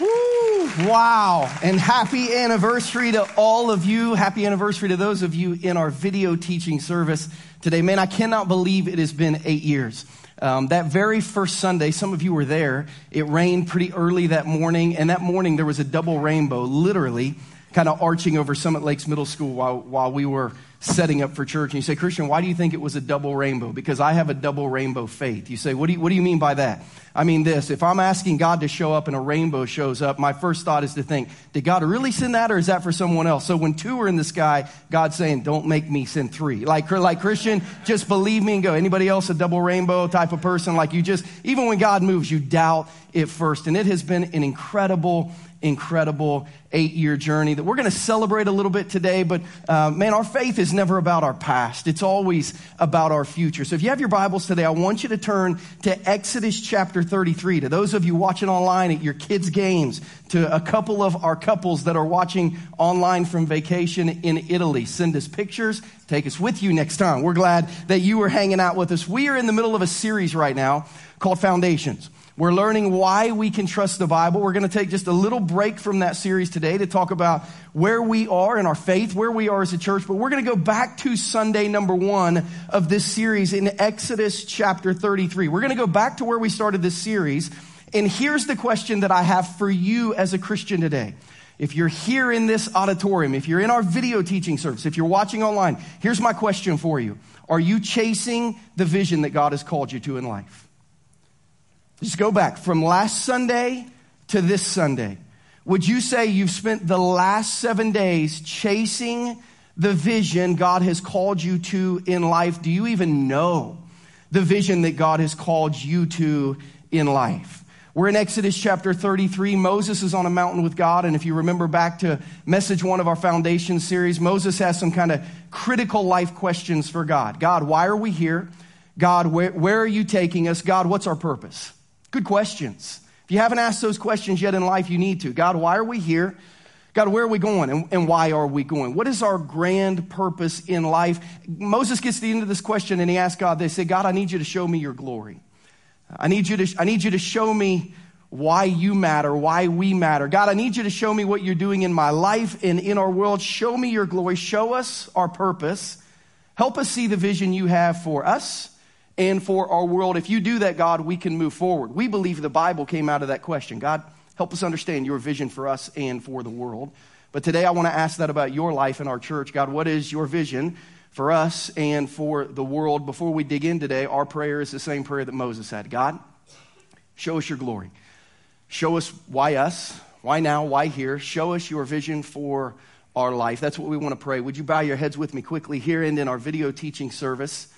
Wow. And happy anniversary to all of you. Happy anniversary to those of you in our video teaching service today. Man, I cannot believe it has been eight years. Um, that very first Sunday, some of you were there. It rained pretty early that morning, and that morning there was a double rainbow, literally, kind of arching over Summit Lakes Middle School while, while we were setting up for church. And you say, Christian, why do you think it was a double rainbow? Because I have a double rainbow faith. You say, what do you, what do you mean by that? I mean this. If I'm asking God to show up and a rainbow shows up, my first thought is to think, did God really send that or is that for someone else? So when two are in the sky, God's saying, don't make me send three. Like, like Christian, just believe me and go. Anybody else a double rainbow type of person? Like you just, even when God moves, you doubt it first. And it has been an incredible incredible eight year journey that we're going to celebrate a little bit today. But uh, man, our faith is never about our past, it's always about our future. So if you have your Bibles today, I want you to turn to Exodus chapter 33. To those of you watching online at your kids' games, to a couple of our couples that are watching online from vacation in Italy, send us pictures. Take us with you next time. We're glad that you are hanging out with us. We are in the middle of a series right now called Foundations. We're learning why we can trust the Bible. We're going to take just a little break from that series today to talk about where we are in our faith, where we are as a church. But we're going to go back to Sunday number one of this series in Exodus chapter 33. We're going to go back to where we started this series. And here's the question that I have for you as a Christian today. If you're here in this auditorium, if you're in our video teaching service, if you're watching online, here's my question for you. Are you chasing the vision that God has called you to in life? Just go back from last Sunday to this Sunday. Would you say you've spent the last seven days chasing the vision God has called you to in life? Do you even know the vision that God has called you to in life? We're in Exodus chapter 33. Moses is on a mountain with God. And if you remember back to message one of our foundation series, Moses has some kind of critical life questions for God. God, why are we here? God, where, where are you taking us? God, what's our purpose? Good questions. If you haven't asked those questions yet in life, you need to. God, why are we here? God, where are we going and, and, why are we going? What is our grand purpose in life? Moses gets to the end of this question and he asks God, they say, God, I need you to show me your glory. I need you to, I need you to show me why you matter, why we matter. God, I need you to show me what you're doing in my life and in our world. Show me your glory. Show us our purpose. Help us see the vision you have for us and for our world. If you do that, God, we can move forward. We believe the Bible came out of that question. God, help us understand your vision for us and for the world. But today I want to ask that about your life and our church. God, what is your vision for us and for the world? Before we dig in today, our prayer is the same prayer that Moses had God, show us your glory. Show us why us, why now, why here. Show us your vision for our life. That's what we want to pray. Would you bow your heads with me quickly here and in our video teaching service?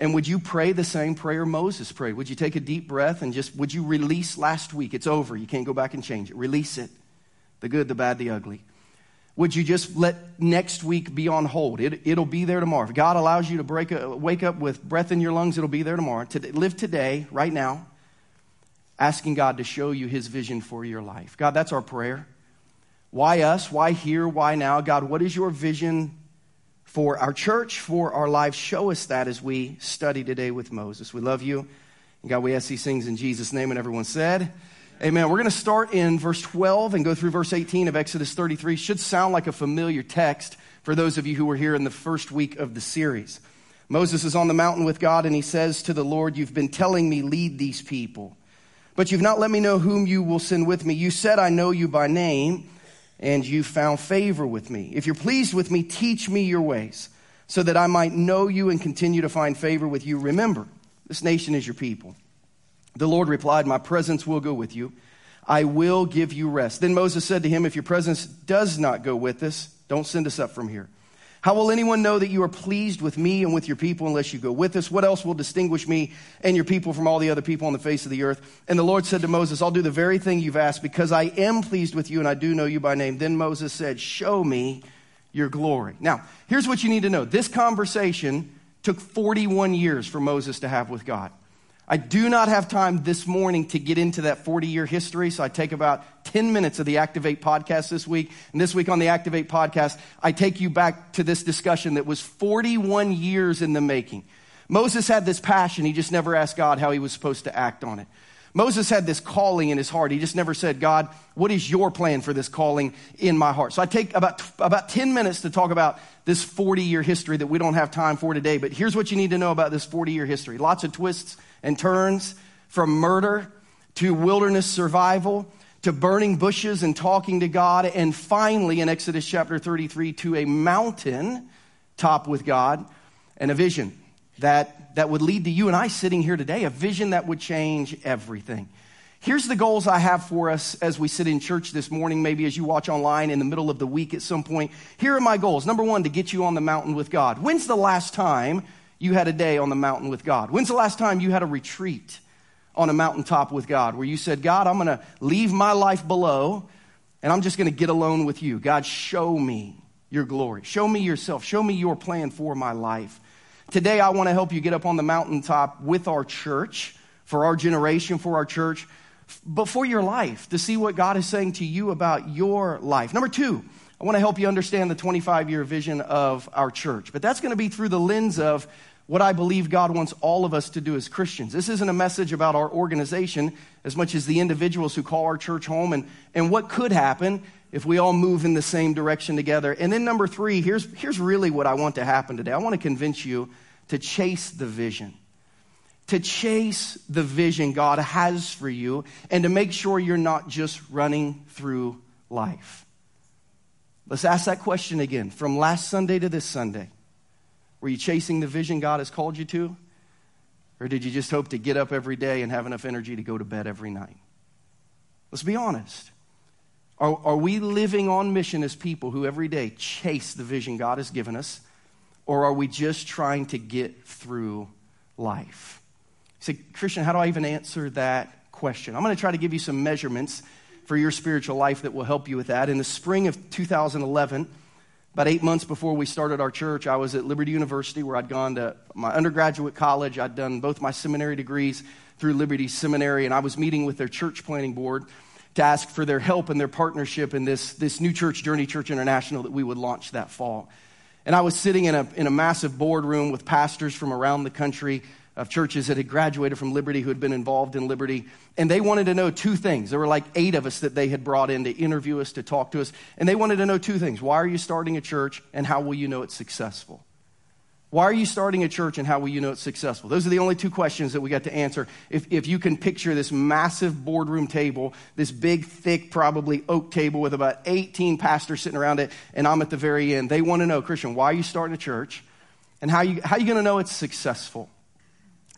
And would you pray the same prayer Moses prayed? Would you take a deep breath and just, would you release last week? It's over. You can't go back and change it. Release it. The good, the bad, the ugly. Would you just let next week be on hold? It, it'll be there tomorrow. If God allows you to break a, wake up with breath in your lungs, it'll be there tomorrow. To live today, right now, asking God to show you his vision for your life. God, that's our prayer. Why us? Why here? Why now? God, what is your vision for our church, for our lives. Show us that as we study today with Moses. We love you. And God, we ask these things in Jesus' name. And everyone said, Amen. We're going to start in verse 12 and go through verse 18 of Exodus 33. Should sound like a familiar text for those of you who were here in the first week of the series. Moses is on the mountain with God and he says to the Lord, You've been telling me, lead these people, but you've not let me know whom you will send with me. You said, I know you by name and you found favor with me. If you're pleased with me, teach me your ways, so that I might know you and continue to find favor with you. Remember, this nation is your people. The Lord replied, My presence will go with you. I will give you rest. Then Moses said to him, If your presence does not go with us, don't send us up from here. How will anyone know that you are pleased with me and with your people unless you go with us? What else will distinguish me and your people from all the other people on the face of the earth? And the Lord said to Moses, I'll do the very thing you've asked because I am pleased with you and I do know you by name. Then Moses said, Show me your glory. Now, here's what you need to know this conversation took 41 years for Moses to have with God. I do not have time this morning to get into that 40 year history, so I take about 10 minutes of the Activate podcast this week. And this week on the Activate podcast, I take you back to this discussion that was 41 years in the making. Moses had this passion, he just never asked God how he was supposed to act on it. Moses had this calling in his heart. He just never said, God, what is your plan for this calling in my heart? So I take about, about 10 minutes to talk about this 40 year history that we don't have time for today. But here's what you need to know about this 40 year history lots of twists and turns from murder to wilderness survival to burning bushes and talking to God. And finally, in Exodus chapter 33, to a mountain top with God and a vision that, that would lead to you and I sitting here today, a vision that would change everything. Here's the goals I have for us as we sit in church this morning, maybe as you watch online in the middle of the week at some point. Here are my goals. Number one, to get you on the mountain with God. When's the last time you had a day on the mountain with God? When's the last time you had a retreat on a mountaintop with God where you said, God, I'm going to leave my life below and I'm just going to get alone with you? God, show me your glory. Show me yourself. Show me your plan for my life. Today, I want to help you get up on the mountaintop with our church, for our generation, for our church, but for your life, to see what God is saying to you about your life. Number two, I want to help you understand the 25 year vision of our church. But that's going to be through the lens of what I believe God wants all of us to do as Christians. This isn't a message about our organization as much as the individuals who call our church home and, and what could happen if we all move in the same direction together. And then number three, here's, here's really what I want to happen today. I want to convince you to chase the vision. To chase the vision God has for you and to make sure you're not just running through life. Let's ask that question again from last Sunday to this Sunday. Were you chasing the vision God has called you to? Or did you just hope to get up every day and have enough energy to go to bed every night? Let's be honest. Are, are we living on mission as people who every day chase the vision God has given us? Or are we just trying to get through life? You say, Christian, how do I even answer that question? I'm going to try to give you some measurements for your spiritual life that will help you with that. In the spring of 2011, about eight months before we started our church, I was at Liberty University where I'd gone to my undergraduate college. I'd done both my seminary degrees through Liberty Seminary, and I was meeting with their church planting board to ask for their help and their partnership in this, this new church, Journey Church International, that we would launch that fall. And I was sitting in a, in a massive boardroom with pastors from around the country of churches that had graduated from Liberty who had been involved in Liberty. And they wanted to know two things. There were like eight of us that they had brought in to interview us, to talk to us. And they wanted to know two things. Why are you starting a church and how will you know it's successful? Why are you starting a church and how will you know it's successful? Those are the only two questions that we got to answer. If, if you can picture this massive boardroom table, this big, thick, probably oak table with about 18 pastors sitting around it, and I'm at the very end, they want to know, Christian, why are you starting a church? And how, you, how are you going to know it's successful?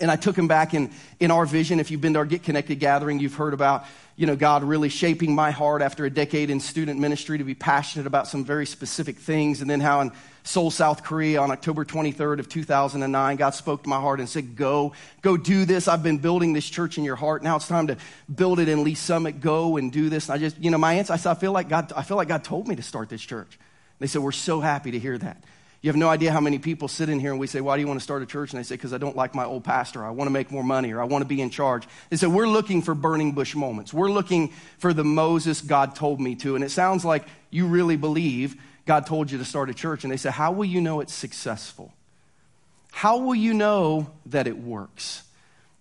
And I took him back in, in our vision. If you've been to our Get Connected gathering, you've heard about, you know, God really shaping my heart after a decade in student ministry to be passionate about some very specific things. And then how in Seoul, South Korea on October 23rd of 2009, God spoke to my heart and said, go, go do this. I've been building this church in your heart. Now it's time to build it in Lee's Summit. Go and do this. And I just, you know, my answer, I said, I feel like God, I feel like God told me to start this church. They said, we're so happy to hear that. You have no idea how many people sit in here and we say, Why do you want to start a church? And they say, Because I don't like my old pastor. I want to make more money or I want to be in charge. They say, We're looking for burning bush moments. We're looking for the Moses God told me to. And it sounds like you really believe God told you to start a church. And they say, How will you know it's successful? How will you know that it works?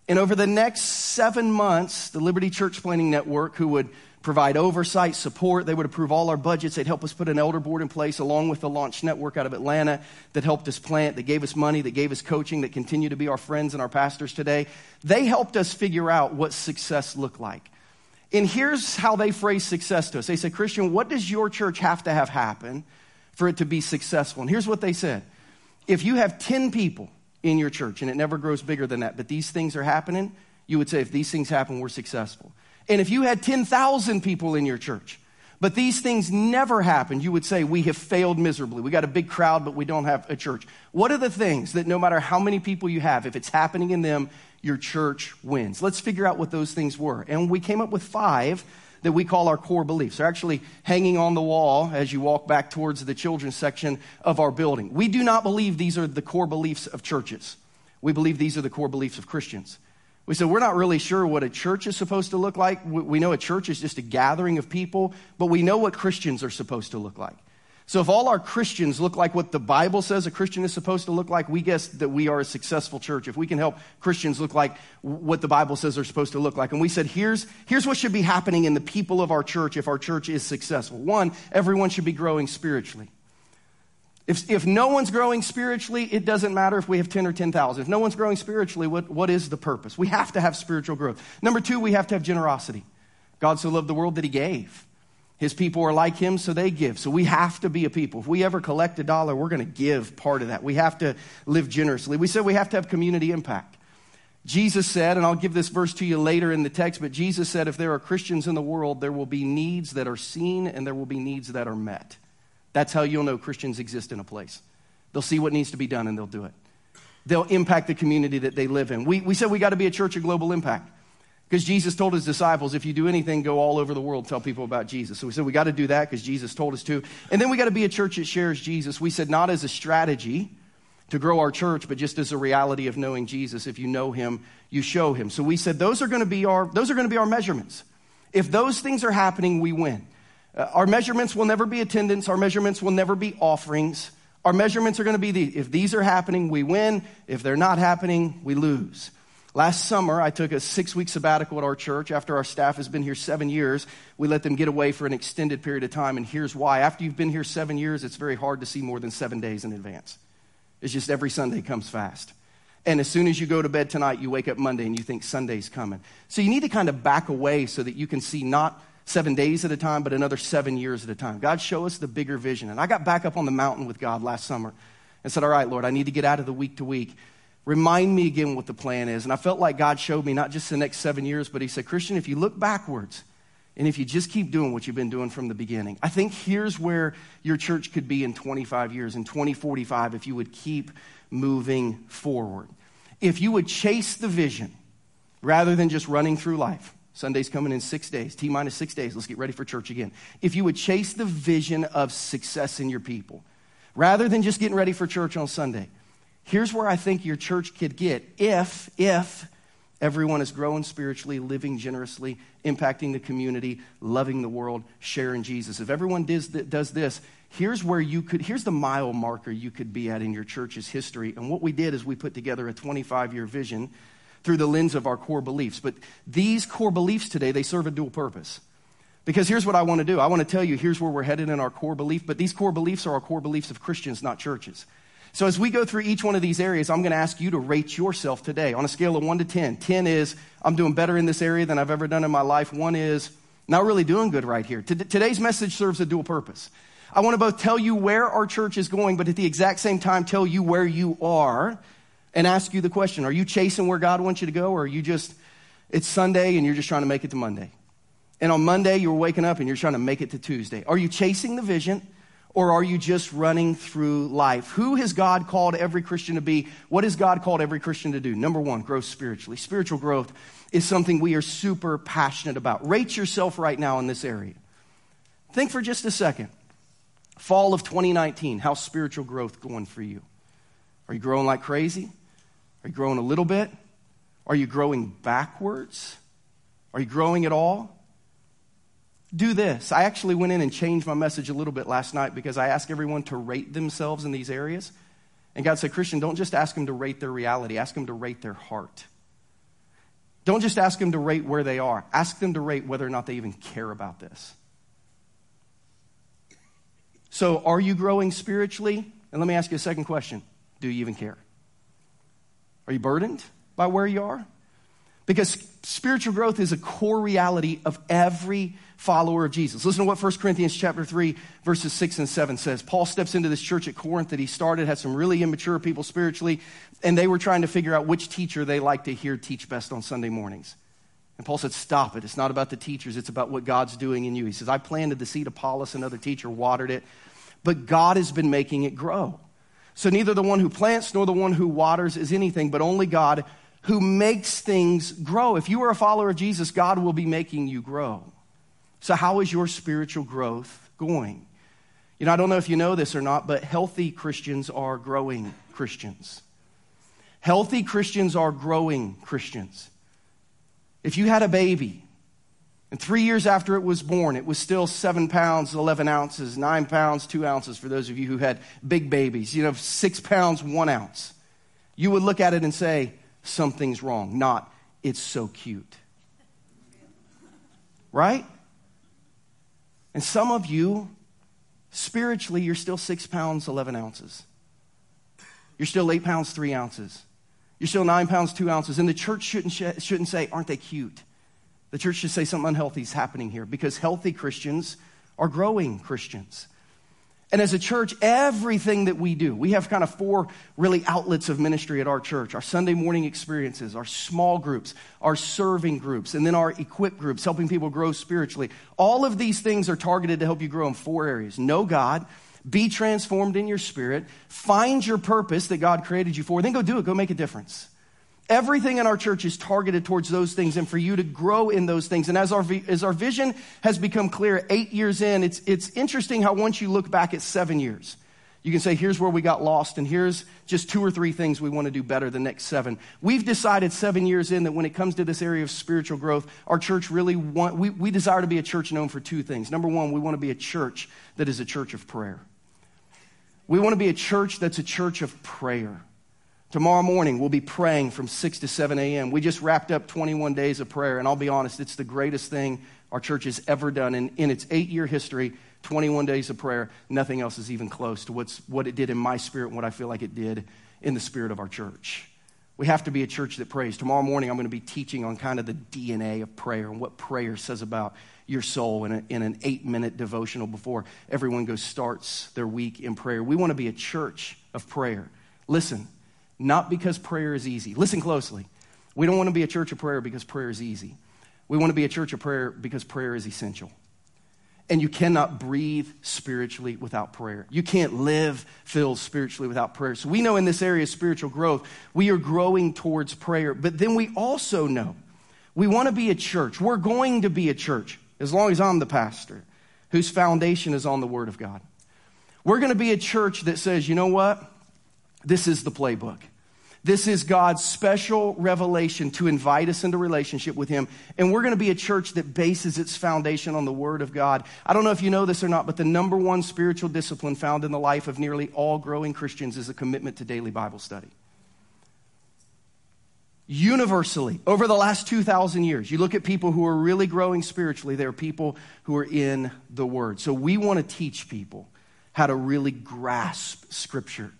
And over the next seven months, the Liberty Church Planting Network, who would provide oversight, support. They would approve all our budgets. They'd help us put an elder board in place along with the launch network out of Atlanta that helped us plant, that gave us money, that gave us coaching, that continue to be our friends and our pastors today. They helped us figure out what success looked like. And here's how they phrase success to us. They said, Christian, what does your church have to have happen for it to be successful? And here's what they said. If you have 10 people in your church, and it never grows bigger than that, but these things are happening, you would say, if these things happen, we're successful. And if you had 10,000 people in your church, but these things never happened, you would say, We have failed miserably. We got a big crowd, but we don't have a church. What are the things that no matter how many people you have, if it's happening in them, your church wins? Let's figure out what those things were. And we came up with five that we call our core beliefs. They're actually hanging on the wall as you walk back towards the children's section of our building. We do not believe these are the core beliefs of churches. We believe these are the core beliefs of Christians. We said, we're not really sure what a church is supposed to look like. We know a church is just a gathering of people, but we know what Christians are supposed to look like. So if all our Christians look like what the Bible says a Christian is supposed to look like, we guess that we are a successful church. If we can help Christians look like what the Bible says they're supposed to look like. And we said, here's, here's what should be happening in the people of our church if our church is successful. One, everyone should be growing spiritually. If, if no one's growing spiritually, it doesn't matter if we have 10 or 10,000. If no one's growing spiritually, what, what is the purpose? We have to have spiritual growth. Number two, we have to have generosity. God so loved the world that he gave. His people are like him, so they give. So we have to be a people. If we ever collect a dollar, we're going to give part of that. We have to live generously. We said we have to have community impact. Jesus said, and I'll give this verse to you later in the text, but Jesus said, if there are Christians in the world, there will be needs that are seen and there will be needs that are met. That's how you'll know Christians exist in a place. They'll see what needs to be done and they'll do it. They'll impact the community that they live in. We, we said we got to be a church of global impact. Because Jesus told his disciples, if you do anything, go all over the world, tell people about Jesus. So we said we got to do that because Jesus told us to. And then we got to be a church that shares Jesus. We said not as a strategy to grow our church, but just as a reality of knowing Jesus. If you know him, you show him. So we said those are going to be our, those are going to be our measurements. If those things are happening, we win. Uh, our measurements will never be attendance. Our measurements will never be offerings. Our measurements are going to be the, if these are happening, we win. If they're not happening, we lose. Last summer, I took a six week sabbatical at our church. After our staff has been here seven years, we let them get away for an extended period of time. And here's why. After you've been here seven years, it's very hard to see more than seven days in advance. It's just every Sunday comes fast. And as soon as you go to bed tonight, you wake up Monday and you think Sunday's coming. So you need to kind of back away so that you can see not seven days at a time, but another seven years at a time. God, show us the bigger vision. And I got back up on the mountain with God last summer and said, All right, Lord, I need to get out of the week to week Remind me again what the plan is. And I felt like God showed me not just the next seven years, but He said, Christian, if you look backwards and if you just keep doing what you've been doing from the beginning, I think here's where your church could be in 25 years, in 2045, if you would keep moving forward. If you would chase the vision rather than just running through life. Sunday's coming in six days, T minus six days. Let's get ready for church again. If you would chase the vision of success in your people rather than just getting ready for church on Sunday Here's where I think your church could get if, if everyone is growing spiritually, living generously, impacting the community, loving the world, sharing Jesus. If everyone does, does this, here's where you could, here's the mile marker you could be at in your church's history. And what we did is we put together a 25 year vision through the lens of our core beliefs. But these core beliefs today, they serve a dual purpose. Because here's what I want to do. I want to tell you, here's where we're headed in our core belief, but these core beliefs are our core beliefs of Christians, not churches. So, as we go through each one of these areas, I'm going to ask you to rate yourself today on a scale of 1 to 10. 10 is, I'm doing better in this area than I've ever done in my life. 1 is, not really doing good right here. Today's message serves a dual purpose. I want to both tell you where our church is going, but at the exact same time, tell you where you are and ask you the question Are you chasing where God wants you to go, or are you just, it's Sunday and you're just trying to make it to Monday? And on Monday, you're waking up and you're trying to make it to Tuesday. Are you chasing the vision? Or are you just running through life? Who has God called every Christian to be? What has God called every Christian to do? Number one, grow spiritually. Spiritual growth is something we are super passionate about. Rate yourself right now in this area. Think for just a second. Fall of 2019, how's spiritual growth going for you? Are you growing like crazy? Are you growing a little bit? Are you growing backwards? Are you growing at all? do this. I actually went in and changed my message a little bit last night because I asked everyone to rate themselves in these areas. And God said, Christian, don't just ask them to rate their reality, ask them to rate their heart. Don't just ask them to rate where they are, ask them to rate whether or not they even care about this. So, are you growing spiritually? And let me ask you a second question Do you even care? Are you burdened by where you are? Because spiritual growth is a core reality of every follower of Jesus. Listen to what 1 Corinthians chapter 3 verses 6 and 7 says. Paul steps into this church at Corinth that he started, had some really immature people spiritually, and they were trying to figure out which teacher they like to hear teach best on Sunday mornings. And Paul said, Stop it. It's not about the teachers, it's about what God's doing in you. He says, I planted the seed, Apollos, another teacher watered it, but God has been making it grow. So neither the one who plants nor the one who waters is anything, but only God who makes things grow. If you are a follower of Jesus, God will be making you grow. So, how is your spiritual growth going? You know, I don't know if you know this or not, but healthy Christians are growing Christians. Healthy Christians are growing Christians. If you had a baby And three years after it was born, it was still seven pounds, 11 ounces, nine pounds, two ounces for those of you who had big babies, you know, six pounds, one ounce. You would look at it and say, something's wrong, not, it's so cute. Right? And some of you, spiritually, you're still six pounds, 11 ounces. You're still eight pounds, three ounces. You're still nine pounds, two ounces. And the church shouldn't, shouldn't say, aren't they cute? The church should say something unhealthy is happening here because healthy Christians are growing Christians. And as a church, everything that we do, we have kind of four really outlets of ministry at our church our Sunday morning experiences, our small groups, our serving groups, and then our equip groups, helping people grow spiritually. All of these things are targeted to help you grow in four areas know God, be transformed in your spirit, find your purpose that God created you for, then go do it, go make a difference. Everything in our church is targeted towards those things and for you to grow in those things. And as our, as our vision has become clear eight years in, it's, it's interesting how once you look back at seven years, you can say, here's where we got lost, and here's just two or three things we want to do better the next seven. We've decided seven years in that when it comes to this area of spiritual growth, our church really want, we, we desire to be a church known for two things. Number one, we want to be a church that is a church of prayer. We want to be a church that's a church of prayer. Tomorrow morning, we'll be praying from 6 to 7 a.m. We just wrapped up 21 days of prayer, and I'll be honest, it's the greatest thing our church has ever done. In, in its eight year history, 21 days of prayer, nothing else is even close to what's, what it did in my spirit and what I feel like it did in the spirit of our church. We have to be a church that prays. Tomorrow morning, I'm going to be teaching on kind of the DNA of prayer and what prayer says about your soul in, a, in an eight minute devotional before everyone goes starts their week in prayer. We want to be a church of prayer. Listen, not because prayer is easy. Listen closely. We don't want to be a church of prayer because prayer is easy. We want to be a church of prayer because prayer is essential. And you cannot breathe spiritually without prayer. You can't live filled spiritually without prayer. So we know in this area of spiritual growth, we are growing towards prayer. But then we also know we want to be a church. We're going to be a church, as long as I'm the pastor, whose foundation is on the Word of God. We're going to be a church that says, you know what? This is the playbook. This is God's special revelation to invite us into relationship with Him. And we're going to be a church that bases its foundation on the Word of God. I don't know if you know this or not, but the number one spiritual discipline found in the life of nearly all growing Christians is a commitment to daily Bible study. Universally, over the last 2,000 years, you look at people who are really growing spiritually, they're people who are in the Word. So we want to teach people how to really grasp Scripture.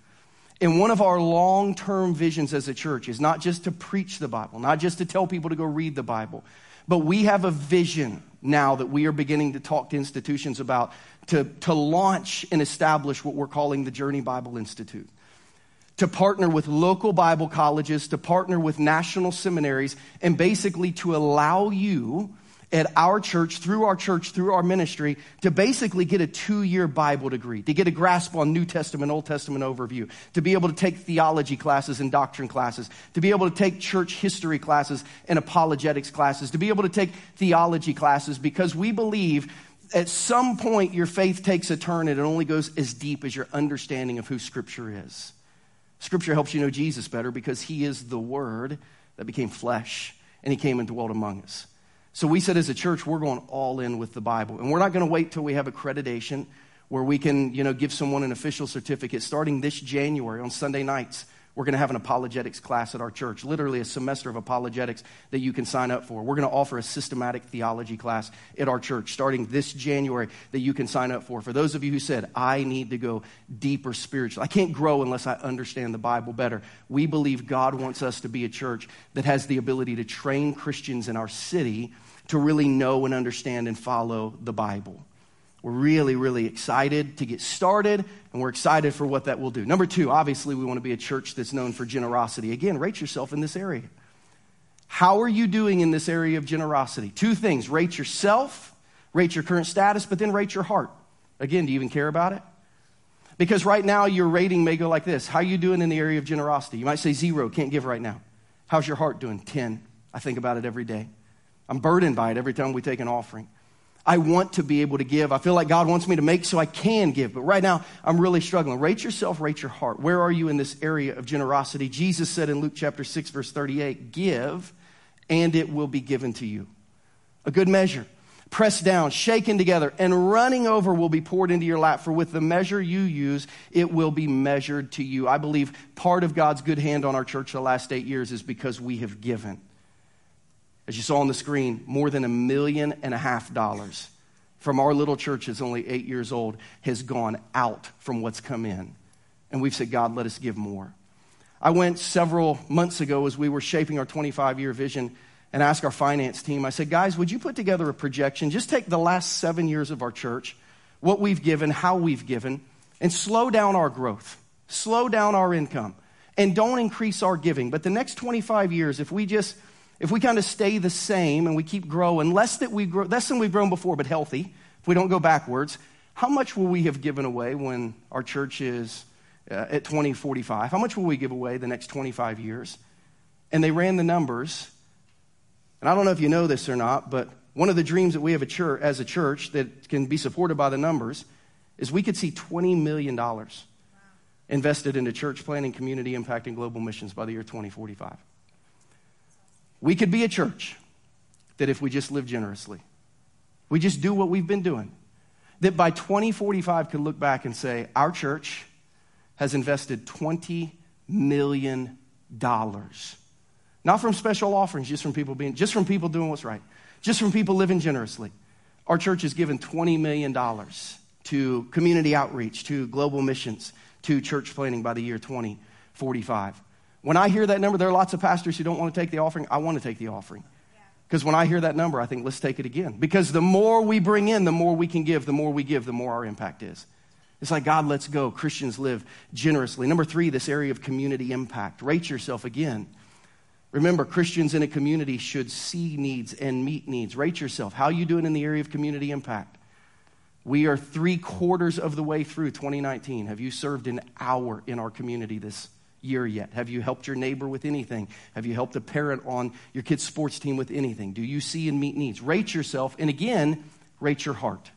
And one of our long term visions as a church is not just to preach the Bible, not just to tell people to go read the Bible, but we have a vision now that we are beginning to talk to institutions about to, to launch and establish what we're calling the Journey Bible Institute. To partner with local Bible colleges, to partner with national seminaries, and basically to allow you at our church, through our church, through our ministry, to basically get a two year Bible degree, to get a grasp on New Testament, Old Testament overview, to be able to take theology classes and doctrine classes, to be able to take church history classes and apologetics classes, to be able to take theology classes, because we believe at some point your faith takes a turn and it only goes as deep as your understanding of who Scripture is. Scripture helps you know Jesus better because He is the Word that became flesh and He came and dwelt among us. So we said as a church, we're going all in with the Bible. And we're not going to wait till we have accreditation where we can, you know, give someone an official certificate. Starting this January on Sunday nights, we're going to have an apologetics class at our church, literally a semester of apologetics that you can sign up for. We're going to offer a systematic theology class at our church starting this January that you can sign up for. For those of you who said, I need to go deeper spiritually, I can't grow unless I understand the Bible better. We believe God wants us to be a church that has the ability to train Christians in our city to really know and understand and follow the Bible. We're really, really excited to get started, and we're excited for what that will do. Number two, obviously, we want to be a church that's known for generosity. Again, rate yourself in this area. How are you doing in this area of generosity? Two things rate yourself, rate your current status, but then rate your heart. Again, do you even care about it? Because right now, your rating may go like this How are you doing in the area of generosity? You might say zero, can't give right now. How's your heart doing? 10. I think about it every day. I'm burdened by it every time we take an offering. I want to be able to give. I feel like God wants me to make so I can give. But right now, I'm really struggling. Rate yourself, rate your heart. Where are you in this area of generosity? Jesus said in Luke chapter 6, verse 38, Give, and it will be given to you. A good measure. pressed down, shaken together, and running over will be poured into your lap. For with the measure you use, it will be measured to you. I believe part of God's good hand on our church the last eight years is because we have given. As you saw on the screen, more than a million and a half dollars from our little church that's only eight years old has gone out from what's come in. And we've said, God, let us give more. I went several months ago as we were shaping our 25 year vision and asked our finance team, I said, guys, would you put together a projection? Just take the last seven years of our church, what we've given, how we've given, and slow down our growth, slow down our income, and don't increase our giving. But the next 25 years, if we just if we kind of stay the same and we keep growing, less, that we grow, less than we've grown before, but healthy, if we don't go backwards, how much will we have given away when our church is uh, at 2045? How much will we give away the next 25 years? And they ran the numbers. And I don't know if you know this or not, but one of the dreams that we have a church, as a church that can be supported by the numbers is we could see $20 million invested into church planting, community impact, and global missions by the year 2045. We could be a church that if we just live generously, we just do what we've been doing, that by 2045 could look back and say, our church has invested $20 million. Not from special offerings, just from people being, just from people doing what's right, just from people living generously. Our church has given $20 million to community outreach, to global missions, to church planting by the year 2045. When I hear that number, there are lots of pastors who don't want to take the offering. I want to take the offering. Because when I hear that number, I think, let's take it again. Because the more we bring in, the more we can give. The more we give, the more our impact is. It's like, God, let's go. Christians live generously. Number three, this area of community impact. Rate yourself again. Remember, Christians in a community should see needs and meet needs. Rate yourself. How you doing in the area of community impact? We are three quarters of the way through 2019. Have you served an hour in our community this year yet? Have you helped your neighbor with anything? Have you helped a parent on your kid's sports team with anything? Do you see and meet needs? Rate yourself, and again, rate your heart.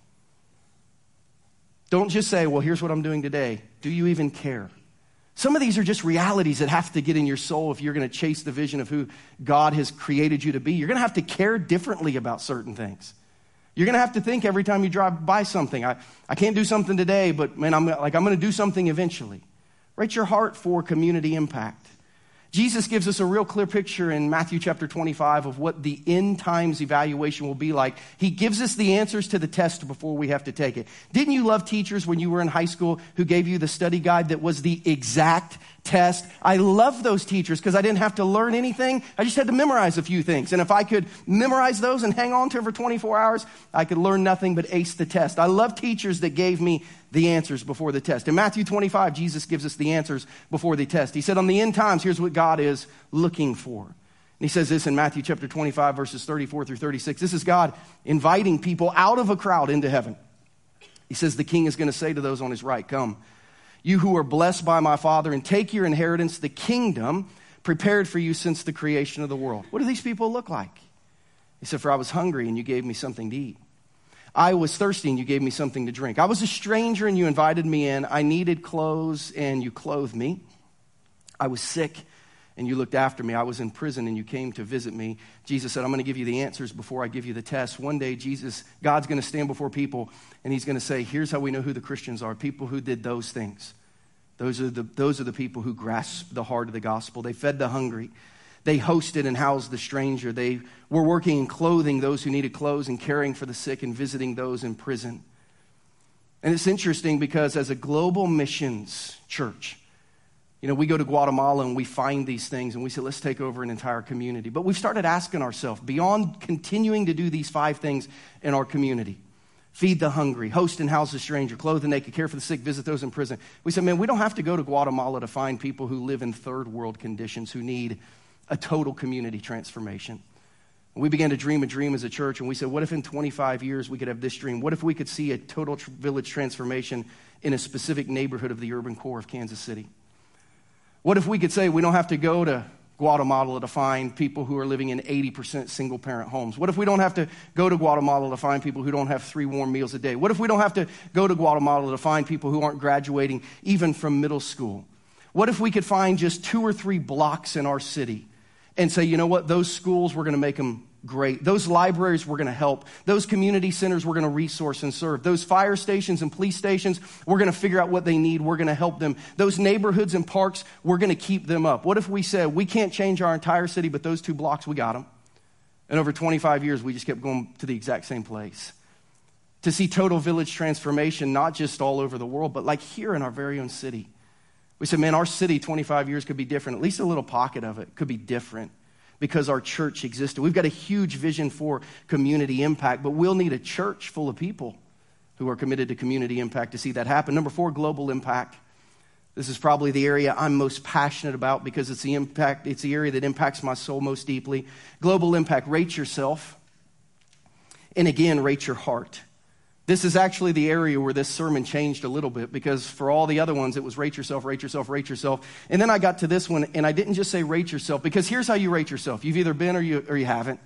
Don't just say, well, here's what I'm doing today. Do you even care? Some of these are just realities that have to get in your soul if you're going to chase the vision of who God has created you to be. You're going to have to care differently about certain things. You're going to have to think every time you drive by something. I, I can't do something today, but man, I'm like, I'm going to do something eventually. Rate your heart for community impact. Jesus gives us a real clear picture in Matthew chapter 25 of what the end times evaluation will be like. He gives us the answers to the test before we have to take it. Didn't you love teachers when you were in high school who gave you the study guide that was the exact test? I love those teachers because I didn't have to learn anything. I just had to memorize a few things. And if I could memorize those and hang on to for 24 hours, I could learn nothing but ace the test. I love teachers that gave me the answers before the test. In Matthew 25, Jesus gives us the answers before the test. He said, On the end times, here's what God is looking for. And he says this in Matthew chapter 25, verses 34 through 36. This is God inviting people out of a crowd into heaven. He says, The king is going to say to those on his right, Come, you who are blessed by my Father, and take your inheritance, the kingdom prepared for you since the creation of the world. What do these people look like? He said, For I was hungry, and you gave me something to eat. I was thirsty and you gave me something to drink. I was a stranger and you invited me in. I needed clothes and you clothed me. I was sick and you looked after me. I was in prison and you came to visit me. Jesus said, I'm going to give you the answers before I give you the test. One day, Jesus, God's going to stand before people and he's going to say, Here's how we know who the Christians are people who did those things. Those are, the, those are the people who grasp the heart of the gospel. They fed the hungry. They hosted and housed the stranger. They were working and clothing those who needed clothes and caring for the sick and visiting those in prison. And it's interesting because as a global missions church, you know, we go to Guatemala and we find these things and we say, let's take over an entire community. But we've started asking ourselves, beyond continuing to do these five things in our community, feed the hungry, host and house the stranger, clothe the naked, care for the sick, visit those in prison. We said, man, we don't have to go to Guatemala to find people who live in third world conditions, who need a total community transformation. We began to dream a dream as a church, and we said, What if in 25 years we could have this dream? What if we could see a total tr- village transformation in a specific neighborhood of the urban core of Kansas City? What if we could say we don't have to go to Guatemala to find people who are living in 80% single parent homes? What if we don't have to go to Guatemala to find people who don't have three warm meals a day? What if we don't have to go to Guatemala to find people who aren't graduating even from middle school? What if we could find just two or three blocks in our city and say, you know what, those schools, we're going to make them great. Those libraries we're going to help. Those community centers we're going to resource and serve. Those fire stations and police stations, we're going to figure out what they need. We're going to help them. Those neighborhoods and parks, we're going to keep them up. What if we said, we can't change our entire city, but those two blocks, we got them? And over 25 years, we just kept going to the exact same place. To see total village transformation, not just all over the world, but like here in our very own city. We said, man, our city 25 years could be different. At least a little pocket of it could be different because our church existed. We've got a huge vision for community impact, but we'll need a church full of people who are committed to community impact to see that happen. Number four, global impact. This is probably the area I'm most passionate about because it's the impact, it's the area that impacts my soul most deeply. Global impact, rate yourself. And again, rate your heart. This is actually the area where this sermon changed a little bit because for all the other ones, it was rate yourself, rate yourself, rate yourself. And then I got to this one and I didn't just say rate yourself because here's how you rate yourself. You've either been or you, or you haven't.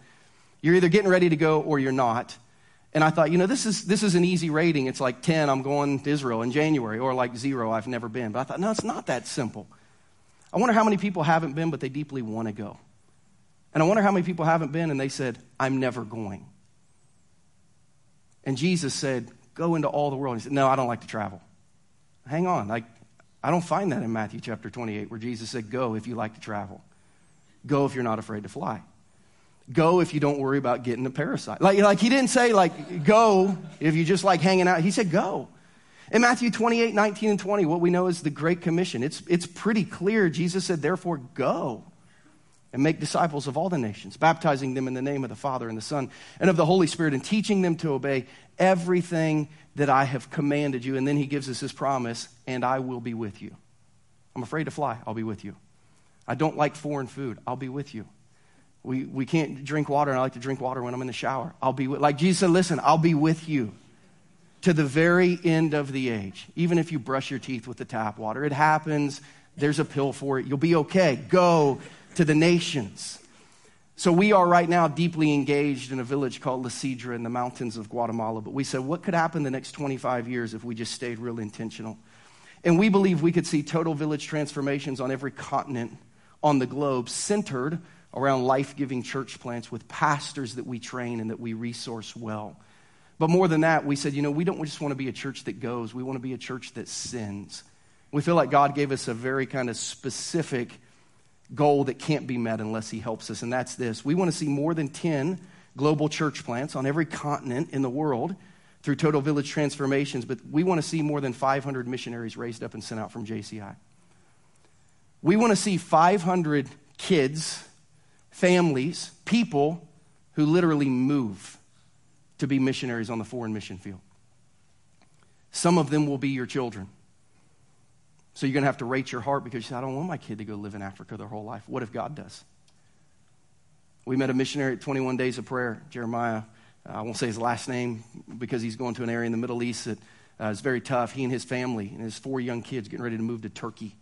You're either getting ready to go or you're not. And I thought, you know, this is, this is an easy rating. It's like 10, I'm going to Israel in January, or like zero, I've never been. But I thought, no, it's not that simple. I wonder how many people haven't been, but they deeply want to go. And I wonder how many people haven't been and they said, I'm never going. And Jesus said, Go into all the world. He said, No, I don't like to travel. Hang on. Like, I don't find that in Matthew chapter 28 where Jesus said, Go if you like to travel. Go if you're not afraid to fly. Go if you don't worry about getting a parasite. Like, like he didn't say, like, go if you just like hanging out. He said, go. In Matthew 28, 19, and 20, what we know is the Great Commission. It's, it's pretty clear. Jesus said, therefore, go and make disciples of all the nations, baptizing them in the name of the Father and the Son and of the Holy Spirit, and teaching them to obey everything that I have commanded you. And then he gives us his promise, and I will be with you. I'm afraid to fly, I'll be with you. I don't like foreign food, I'll be with you. We, we can't drink water, and I like to drink water when I'm in the shower. I'll be with, like Jesus said, listen, I'll be with you to the very end of the age. Even if you brush your teeth with the tap water, it happens. There's a pill for it. You'll be okay. Go to the nations. So we are right now deeply engaged in a village called La Sidra in the mountains of Guatemala. But we said, what could happen the next 25 years if we just stayed real intentional? And we believe we could see total village transformations on every continent on the globe centered around life giving church plants with pastors that we train and that we resource well. But more than that, we said, you know, we don't just want to be a church that goes, we want to be a church that sends. We feel like God gave us a very kind of specific goal that can't be met unless He helps us, and that's this. We want to see more than 10 global church plants on every continent in the world through total village transformations, but we want to see more than 500 missionaries raised up and sent out from JCI. We want to see 500 kids families, people who literally move to be missionaries on the foreign mission field. Some of them will be your children. So you're going to have to rate your heart because you say, I don't want my kid to go live in Africa their whole life. What if God does? We met a missionary at 21 Days of Prayer, Jeremiah. I won't say his last name because he's going to an area in the Middle East that uh, is very tough. He and his family and his four young kids getting ready to move to Turkey.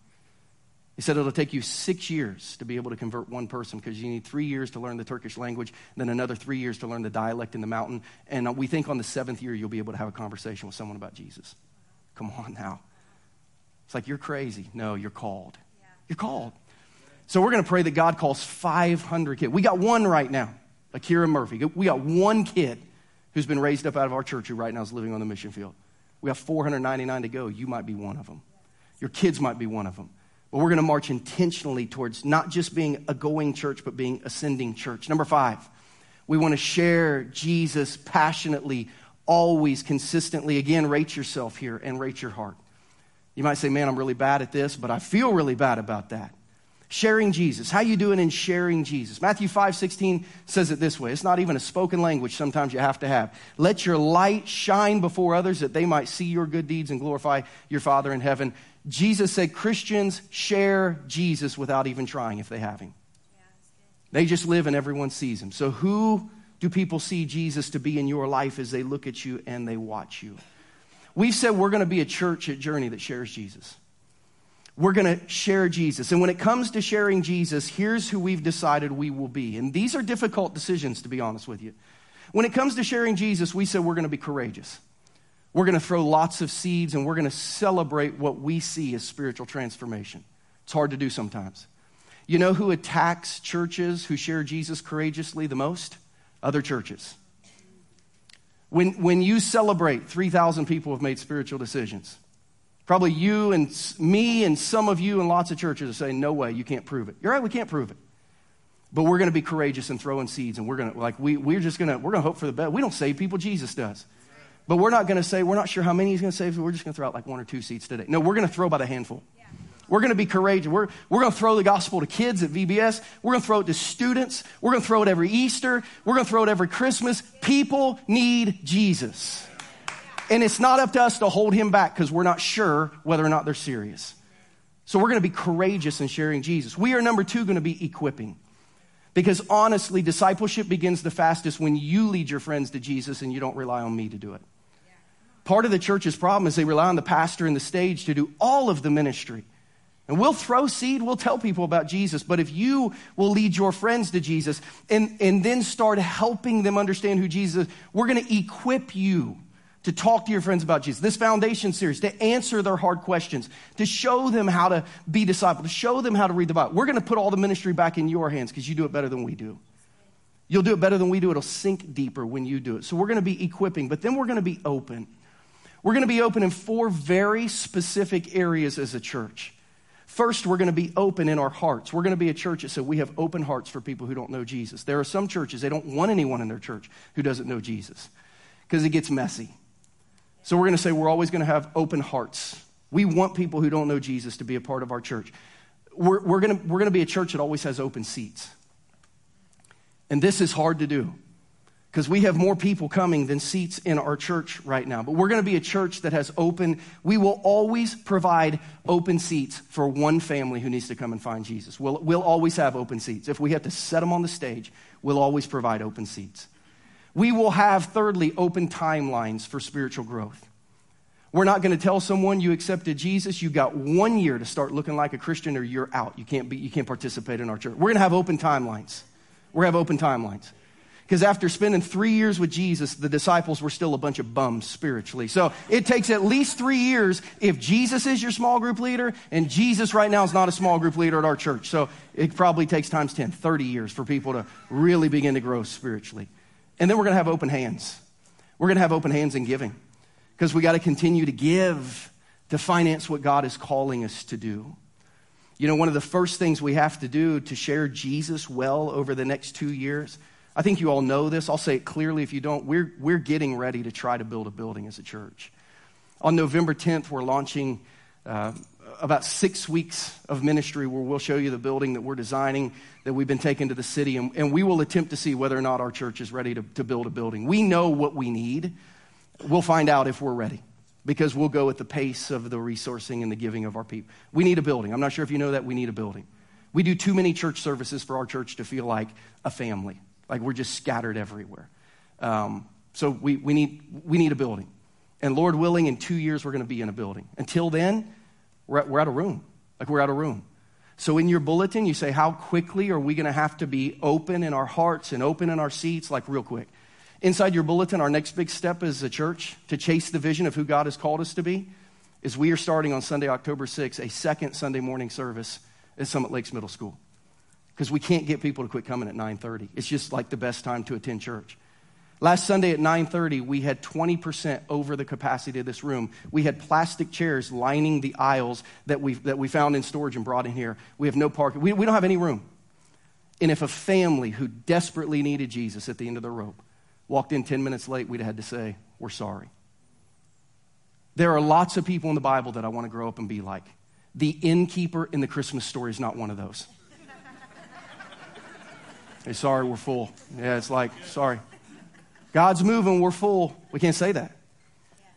He said it'll take you six years to be able to convert one person because you need three years to learn the Turkish language, then another three years to learn the dialect in the mountain. And we think on the seventh year you'll be able to have a conversation with someone about Jesus. Come on now. It's like, you're crazy. No, you're called. Yeah. You're called. So we're going to pray that God calls 500 kids. We got one right now, Akira Murphy. We got one kid who's been raised up out of our church who right now is living on the mission field. We have 499 to go. You might be one of them. Your kids might be one of them. But we're going to march intentionally towards not just being a going church, but being ascending church. Number five, we want to share Jesus passionately, always, consistently. Again, rate yourself here and rate your heart. You might say, man, I'm really bad at this, but I feel really bad about that. Sharing Jesus. How you doing in sharing Jesus? Matthew 5, 16 says it this way. It's not even a spoken language sometimes you have to have. Let your light shine before others that they might see your good deeds and glorify your Father in heaven. Jesus said Christians share Jesus without even trying if they have him. They just live and everyone sees him. So, who do people see Jesus to be in your life as they look at you and they watch you? We've said we're going to be a church at Journey that shares Jesus. We're going to share Jesus. And when it comes to sharing Jesus, here's who we've decided we will be. And these are difficult decisions, to be honest with you. When it comes to sharing Jesus, we said we're going to be courageous. We're going to throw lots of seeds and we're going to celebrate what we see as spiritual transformation. It's hard to do sometimes. You know who attacks churches who share Jesus courageously the most? Other churches. When, when you celebrate 3,000 people have made spiritual decisions, probably you and me and some of you and lots of churches are saying, no way, you can't prove it. You're right, we can't prove it. But we're going to be courageous and throwing seeds, and we're going to, like, we, we're just going to, we're going to hope for the best. We don't save people, Jesus does. But we're not going to say, we're not sure how many he's going to save, we're just going to throw out like one or two seeds today. No, we're going to throw by the handful. We're going to be courageous. We're, we're going to throw the gospel to kids at VBS. We're going to throw it to students. We're going to throw it every Easter. We're going to throw it every Christmas. People need Jesus. And it's not up to us to hold him back because we're not sure whether or not they're serious. So we're going to be courageous in sharing Jesus. We are number two going to be equipping. Because honestly, discipleship begins the fastest when you lead your friends to Jesus and you don't rely on me to do it. Part of the church's problem is they rely on the pastor and the stage to do all of the ministry. And we'll throw seed, we'll tell people about Jesus, but if you will lead your friends to Jesus and, and then start helping them understand who Jesus is, we're going to equip you to talk to your friends about Jesus. This foundation series, to answer their hard questions, to show them how to be disciple, to show them how to read the Bible. We're going to put all the ministry back in your hands because you do it better than we do. You'll do it better than we do. It'll sink deeper when you do it. So we're going to be equipping, but then we're going to be open. We're going to be open in four very specific areas as a church. First, we're going to be open in our hearts. We're going to be a church that says we have open hearts for people who don't know Jesus. There are some churches, they don't want anyone in their church who doesn't know Jesus because it gets messy. So we're going to say we're always going to have open hearts. We want people who don't know Jesus to be a part of our church. We're, we're going to, we're going to be a church that always has open seats. And this is hard to do because we have more people coming than seats in our church right now. But we're going to be a church that has open, we will always provide open seats for one family who needs to come and find Jesus. We'll, we'll always have open seats. If we have to set them on the stage, we'll always provide open seats. We will have, thirdly, open timelines for spiritual growth. We're not going to tell someone you accepted Jesus, you got one year to start looking like a Christian or you're out. You can't, be, you can't participate in our church. We're going to have open timelines. We're going to have open timelines. Because after spending three years with Jesus, the disciples were still a bunch of bums spiritually. So it takes at least three years if Jesus is your small group leader, and Jesus right now is not a small group leader at our church. So it probably takes times 10, 30 years for people to really begin to grow spiritually. And then we're going to have open hands. We're going to have open hands in giving because we got to continue to give to finance what God is calling us to do. You know, one of the first things we have to do to share Jesus well over the next two years I think you all know this. I'll say it clearly if you don't. We're, we're getting ready to try to build a building as a church. On November 10th, we're launching uh, about six weeks of ministry where we'll show you the building that we're designing, that we've been taking to the city, and, and we will attempt to see whether or not our church is ready to, to build a building. We know what we need. We'll find out if we're ready because we'll go at the pace of the resourcing and the giving of our people. We need a building. I'm not sure if you know that. We need a building. We do too many church services for our church to feel like a family. Like we're just scattered everywhere. Um, so we, we, need, we need a building. And Lord willing, in two years, we're going to be in a building. Until then, we're, we're out of room. Like we're out of room. So in your bulletin, you say, How quickly are we going to have to be open in our hearts and open in our seats? Like real quick. Inside your bulletin, our next big step as a church to chase the vision of who God has called us to be is we are starting on Sunday, October 6th, a second Sunday morning service at Summit Lakes Middle School because we can't get people to quit coming at 9.30 it's just like the best time to attend church. Last sunday at 9.30 we had 20% over the capacity of this room. We had plastic chairs lining the aisles that we, that we found in storage and brought in here. We have no parking. We, we don't have any room. And if a family who desperately needed jesus at the end of the rope walked in 10 minutes late we'd have had to say we're sorry. There are lots of people in the bible that i want to grow up and be like. The innkeeper in the christmas story is not one of those Hey, sorry, we're full. Yeah, it's like, sorry. God's moving, we're full. We can't say that.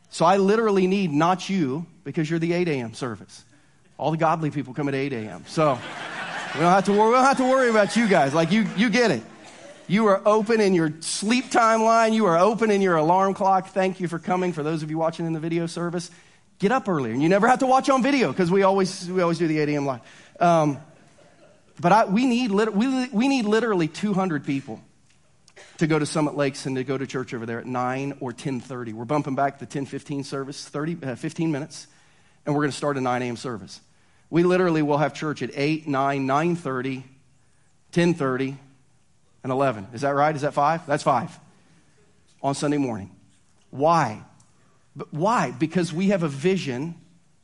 So I literally need not you because you're the 8 a.m. service. All the godly people come at 8 a.m. So we don't have to worry, we don't have to worry about you guys. Like you, you get it. You are open in your sleep timeline. You are open in your alarm clock. Thank you for coming. For those of you watching in the video service, get up earlier. And you never have to watch on video because we always, we always do the 8 a.m. live. Um, but I, we, need, we, we need literally 200 people to go to Summit Lakes and to go to church over there at 9 or 10.30. We're bumping back the 10.15 service, 30, uh, 15 minutes, and we're going to start a 9 a.m. service. We literally will have church at 8, 9, 9.30, 10.30, and 11. Is that right? Is that five? That's five on Sunday morning. Why? But why? Because we have a vision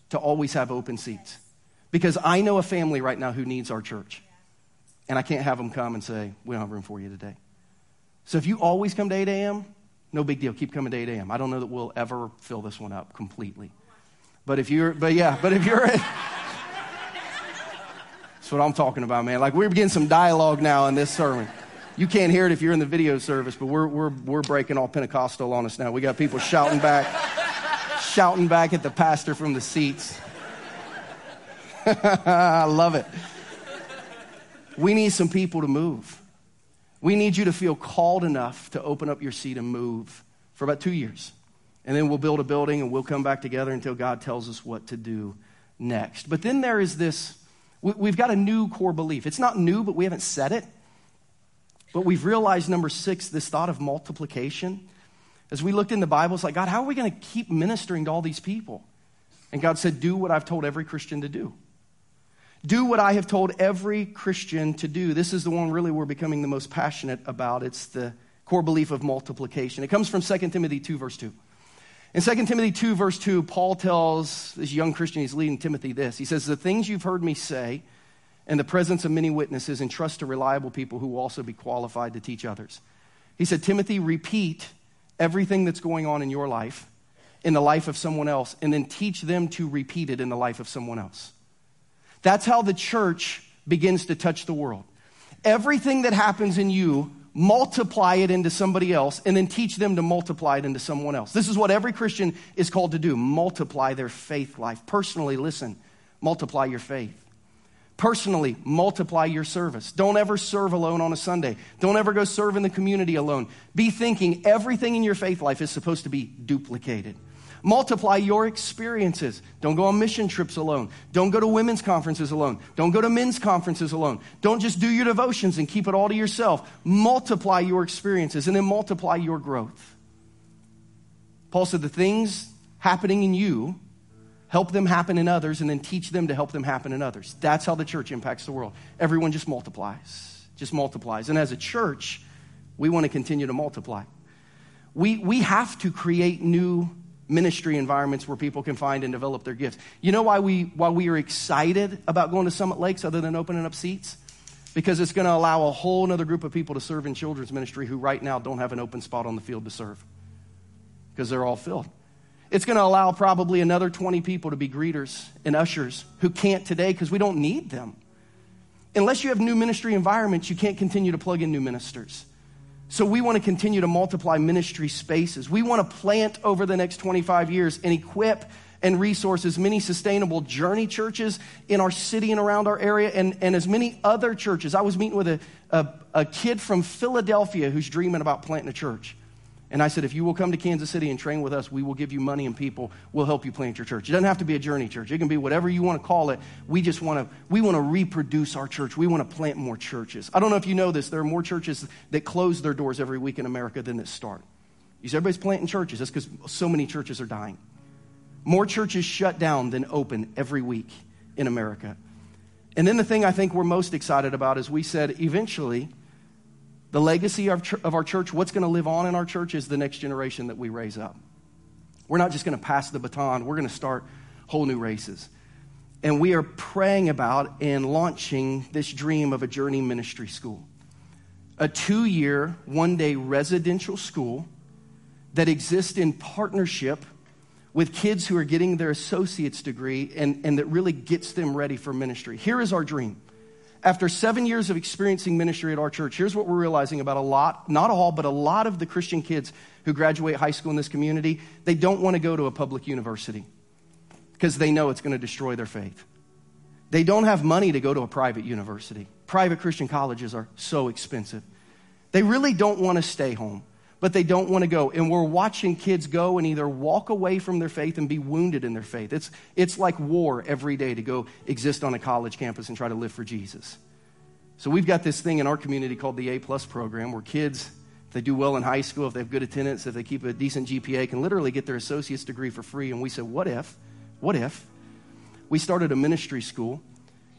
to always have open seats. Because I know a family right now who needs our church. And I can't have them come and say, We don't have room for you today. So if you always come to 8 a.m., no big deal. Keep coming to 8 a.m. I don't know that we'll ever fill this one up completely. But if you're, but yeah, but if you're, that's what I'm talking about, man. Like we're getting some dialogue now in this sermon. You can't hear it if you're in the video service, but we're, we're, we're breaking all Pentecostal on us now. We got people shouting back, shouting back at the pastor from the seats. I love it. We need some people to move. We need you to feel called enough to open up your seat and move for about two years. And then we'll build a building and we'll come back together until God tells us what to do next. But then there is this we've got a new core belief. It's not new, but we haven't said it. But we've realized, number six, this thought of multiplication. As we looked in the Bible, it's like, God, how are we going to keep ministering to all these people? And God said, Do what I've told every Christian to do. Do what I have told every Christian to do. This is the one really we're becoming the most passionate about. It's the core belief of multiplication. It comes from 2 Timothy 2, verse 2. In 2 Timothy 2, verse 2, Paul tells this young Christian, he's leading Timothy this. He says, The things you've heard me say in the presence of many witnesses, entrust to reliable people who will also be qualified to teach others. He said, Timothy, repeat everything that's going on in your life, in the life of someone else, and then teach them to repeat it in the life of someone else. That's how the church begins to touch the world. Everything that happens in you, multiply it into somebody else, and then teach them to multiply it into someone else. This is what every Christian is called to do multiply their faith life. Personally, listen, multiply your faith. Personally, multiply your service. Don't ever serve alone on a Sunday. Don't ever go serve in the community alone. Be thinking everything in your faith life is supposed to be duplicated. Multiply your experiences. Don't go on mission trips alone. Don't go to women's conferences alone. Don't go to men's conferences alone. Don't just do your devotions and keep it all to yourself. Multiply your experiences and then multiply your growth. Paul said the things happening in you help them happen in others, and then teach them to help them happen in others. That's how the church impacts the world. Everyone just multiplies, just multiplies. And as a church, we want to continue to multiply. We, we have to create new ministry environments where people can find and develop their gifts. You know why we, why we are excited about going to Summit Lakes other than opening up seats? Because it's going to allow a whole other group of people to serve in children's ministry who right now don't have an open spot on the field to serve because they're all filled. It's going to allow probably another 20 people to be greeters and ushers who can't today because we don't need them. Unless you have new ministry environments, you can't continue to plug in new ministers. So we want to continue to multiply ministry spaces. We want to plant over the next 25 years and equip and resources many sustainable journey churches in our city and around our area and, and as many other churches. I was meeting with a, a, a kid from Philadelphia who's dreaming about planting a church. And I said, if you will come to Kansas City and train with us, we will give you money and people. We'll help you plant your church. It doesn't have to be a journey church. It can be whatever you want to call it. We just want to, we want to reproduce our church. We want to plant more churches. I don't know if you know this. There are more churches that close their doors every week in America than that start. You say everybody's planting churches. That's because so many churches are dying. More churches shut down than open every week in America. And then the thing I think we're most excited about is we said eventually, the legacy of, our church, what's going to live on in our church is the next generation that we raise up. We're not just going to pass the baton, we're going to start whole new races. And we are praying about and launching this dream of a journey ministry school. A two year, one day residential school that exists in partnership with kids who are getting their associate's degree and, and that really gets them ready for ministry. Here is our dream after seven years of experiencing ministry at our church, here's what we're realizing about a lot, not all, but a lot of the Christian kids who graduate high school in this community, they don't want to go to a public university because they know it's going to destroy their faith. They don't have money to go to a private university. Private Christian colleges are so expensive. They really don't want to stay home but they don't want to go. And we're watching kids go and either walk away from their faith and be wounded in their faith. It's, it's like war every day to go exist on a college campus and try to live for Jesus. So we've got this thing in our community called the A plus program where kids, if they do well in high school, if they have good attendance, if they keep a decent GPA, can literally get their associate's degree for free. And we said, what if? What if? We started a ministry school.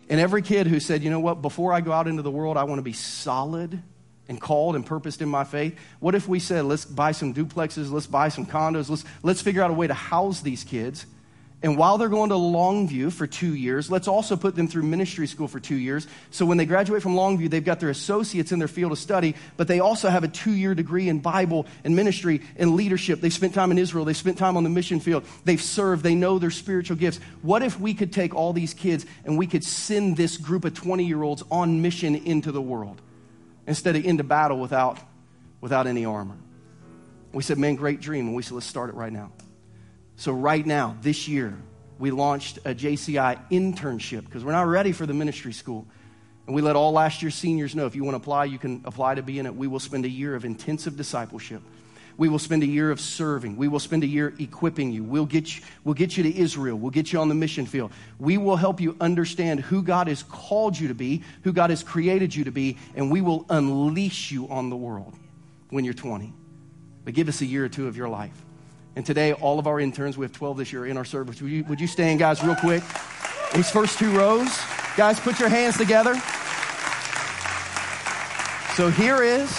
And every kid who said, you know what, before I go out into the world, I want to be solid and called and purposed in my faith? What if we said, let's buy some duplexes, let's buy some condos, let's, let's figure out a way to house these kids and while they're going to Longview for two years, let's also put them through ministry school for two years. So when they graduate from Longview, they've got their associates in their field of study, but they also have a two year degree in Bible and ministry and leadership. They've spent time in Israel, they've spent time on the mission field, they've served, they know their spiritual gifts. What if we could take all these kids and we could send this group of 20 year olds on mission into the world instead of into battle without, without any armor? We said, man, great dream. And we said, let's start it right now. So, right now, this year, we launched a JCI internship because we're not ready for the ministry school. And we let all last year's seniors know if you want to apply, you can apply to be in it. We will spend a year of intensive discipleship. We will spend a year of serving. We will spend a year equipping you. We'll get you, we'll get you to Israel. We'll get you on the mission field. We will help you understand who God has called you to be, who God has created you to be, and we will unleash you on the world when you're 20. But give us a year or two of your life. And today, all of our interns, we have 12 this year in our service. Would you, would you stand, guys, real quick? These first two rows. Guys, put your hands together. So here is,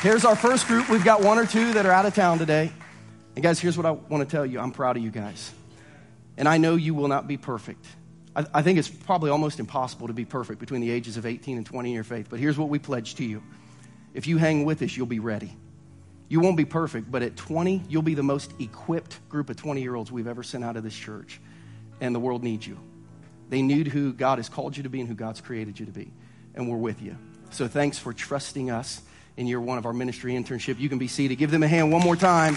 here's our first group. We've got one or two that are out of town today. And guys, here's what I want to tell you. I'm proud of you guys. And I know you will not be perfect. I, I think it's probably almost impossible to be perfect between the ages of 18 and 20 in your faith. But here's what we pledge to you. If you hang with us, you'll be ready. You won't be perfect, but at 20, you'll be the most equipped group of 20 year olds we've ever sent out of this church. And the world needs you. They need who God has called you to be and who God's created you to be. And we're with you. So thanks for trusting us in year one of our ministry internship. You can be seated. Give them a hand one more time.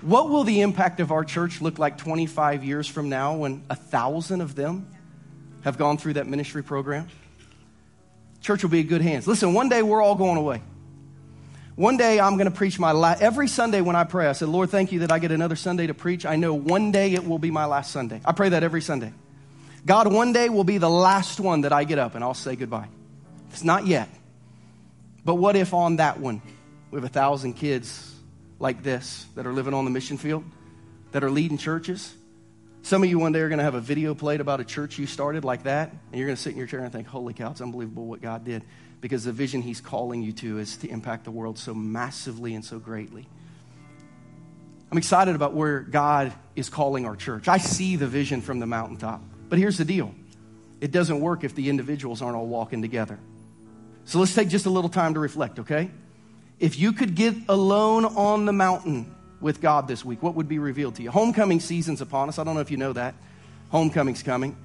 What will the impact of our church look like 25 years from now when a thousand of them have gone through that ministry program? church will be in good hands. Listen, one day we're all going away. One day I'm going to preach my last, every Sunday when I pray, I said, Lord, thank you that I get another Sunday to preach. I know one day it will be my last Sunday. I pray that every Sunday. God, one day will be the last one that I get up and I'll say goodbye. It's not yet. But what if on that one we have a thousand kids like this that are living on the mission field, that are leading churches, some of you one day are going to have a video played about a church you started like that, and you're going to sit in your chair and think, holy cow, it's unbelievable what God did. Because the vision He's calling you to is to impact the world so massively and so greatly. I'm excited about where God is calling our church. I see the vision from the mountaintop. But here's the deal it doesn't work if the individuals aren't all walking together. So let's take just a little time to reflect, okay? If you could get alone on the mountain with God this week? What would be revealed to you? Homecoming season's upon us. I don't know if you know that. Homecoming's coming.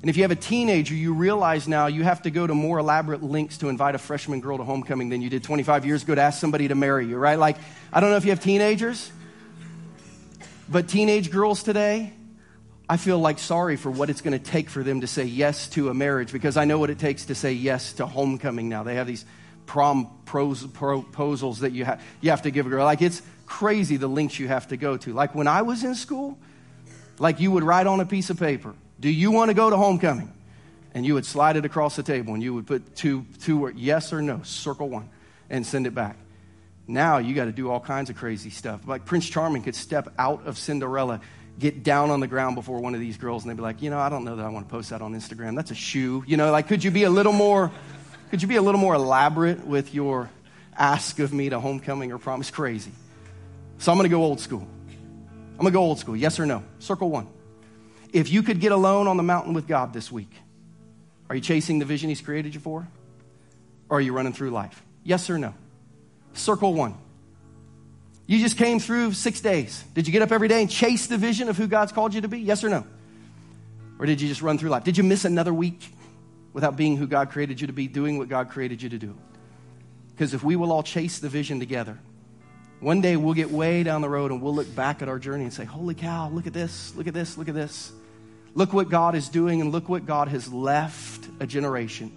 And if you have a teenager, you realize now you have to go to more elaborate links to invite a freshman girl to homecoming than you did 25 years ago to ask somebody to marry you, right? Like, I don't know if you have teenagers, but teenage girls today, I feel like sorry for what it's going to take for them to say yes to a marriage because I know what it takes to say yes to homecoming now. They have these prom proposals that you have, you have to give a girl. Like, it's crazy the lengths you have to go to. Like when I was in school, like you would write on a piece of paper, Do you want to go to homecoming? And you would slide it across the table and you would put two, two yes or no, circle one, and send it back. Now you got to do all kinds of crazy stuff. Like Prince Charming could step out of Cinderella, get down on the ground before one of these girls, and they'd be like, you know, I don't know that I want to post that on Instagram. That's a shoe. You know, like could you be a little more, could you be a little more elaborate with your ask of me to homecoming or promise? Crazy. So I'm going to go old school. I'm going to go old school. Yes or no? Circle one. If you could get alone on the mountain with God this week, are you chasing the vision He's created you for? Or are you running through life? Yes or no? Circle one. You just came through six days. Did you get up every day and chase the vision of who God's called you to be? Yes or no? Or did you just run through life? Did you miss another week without being who God created you to be, doing what God created you to do? Because if we will all chase the vision together, one day we'll get way down the road and we'll look back at our journey and say, Holy cow, look at this, look at this, look at this. Look what God is doing and look what God has left a generation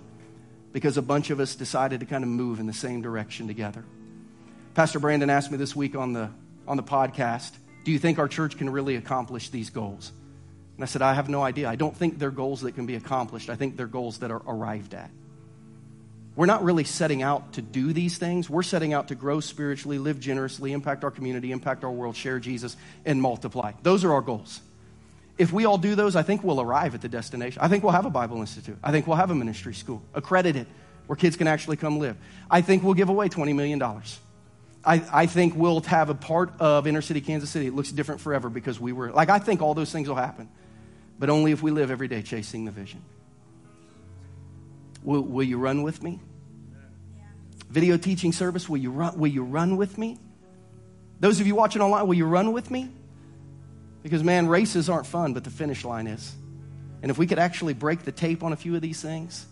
because a bunch of us decided to kind of move in the same direction together. Pastor Brandon asked me this week on the, on the podcast, Do you think our church can really accomplish these goals? And I said, I have no idea. I don't think they're goals that can be accomplished. I think they're goals that are arrived at. We're not really setting out to do these things. We're setting out to grow spiritually, live generously, impact our community, impact our world, share Jesus, and multiply. Those are our goals. if we all do those, I think we'll arrive at the destination. I think we'll have a Bible Institute. I think we'll have a ministry school, accredited, where kids can actually come live. I think we'll give away $20 million. I, I think we'll have a part of inner city Kansas City. It looks different forever because we were, like, I think all those things will happen, but only if we live every day chasing the vision. Will, will you run with me? Video teaching service, will you, run, will you run with me? Those of you watching online, will you run with me? Because, man, races aren't fun, but the finish line is. And if we could actually break the tape on a few of these things,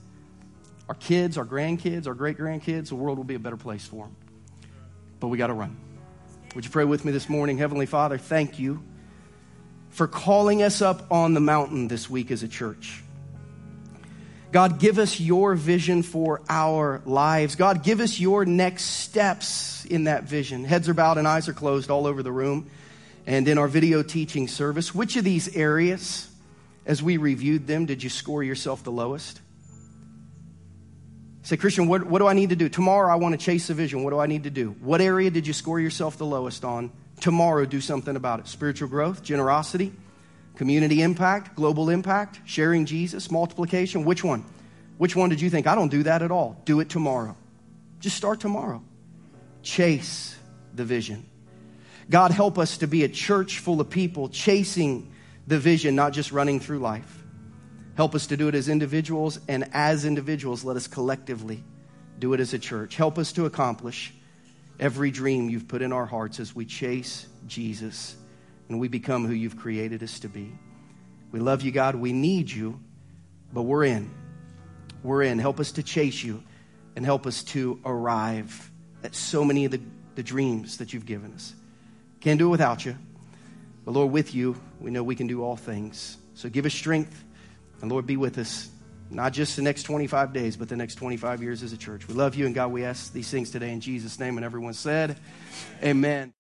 our kids, our grandkids, our great grandkids, the world will be a better place for them. But we got to run. Would you pray with me this morning? Heavenly Father, thank you for calling us up on the mountain this week as a church. God, give us your vision for our lives. God, give us your next steps in that vision. Heads are bowed and eyes are closed all over the room and in our video teaching service. Which of these areas, as we reviewed them, did you score yourself the lowest? Say, Christian, what, what do I need to do? Tomorrow I want to chase a vision. What do I need to do? What area did you score yourself the lowest on? Tomorrow, do something about it. Spiritual growth, generosity, community impact, global impact, sharing Jesus, multiplication. Which one? Which one did you think? I don't do that at all. Do it tomorrow. Just start tomorrow. Chase the vision. God, help us to be a church full of people chasing the vision, not just running through life. Help us to do it as individuals, and as individuals, let us collectively do it as a church. Help us to accomplish every dream you've put in our hearts as we chase Jesus and we become who you've created us to be. We love you, God. We need you, but we're in. We're in. Help us to chase you and help us to arrive at so many of the, the dreams that you've given us. Can't do it without you. But Lord, with you, we know we can do all things. So give us strength, and Lord, be with us, not just the next 25 days, but the next 25 years as a church. We love you, and God, we ask these things today in Jesus' name. And everyone said, Amen.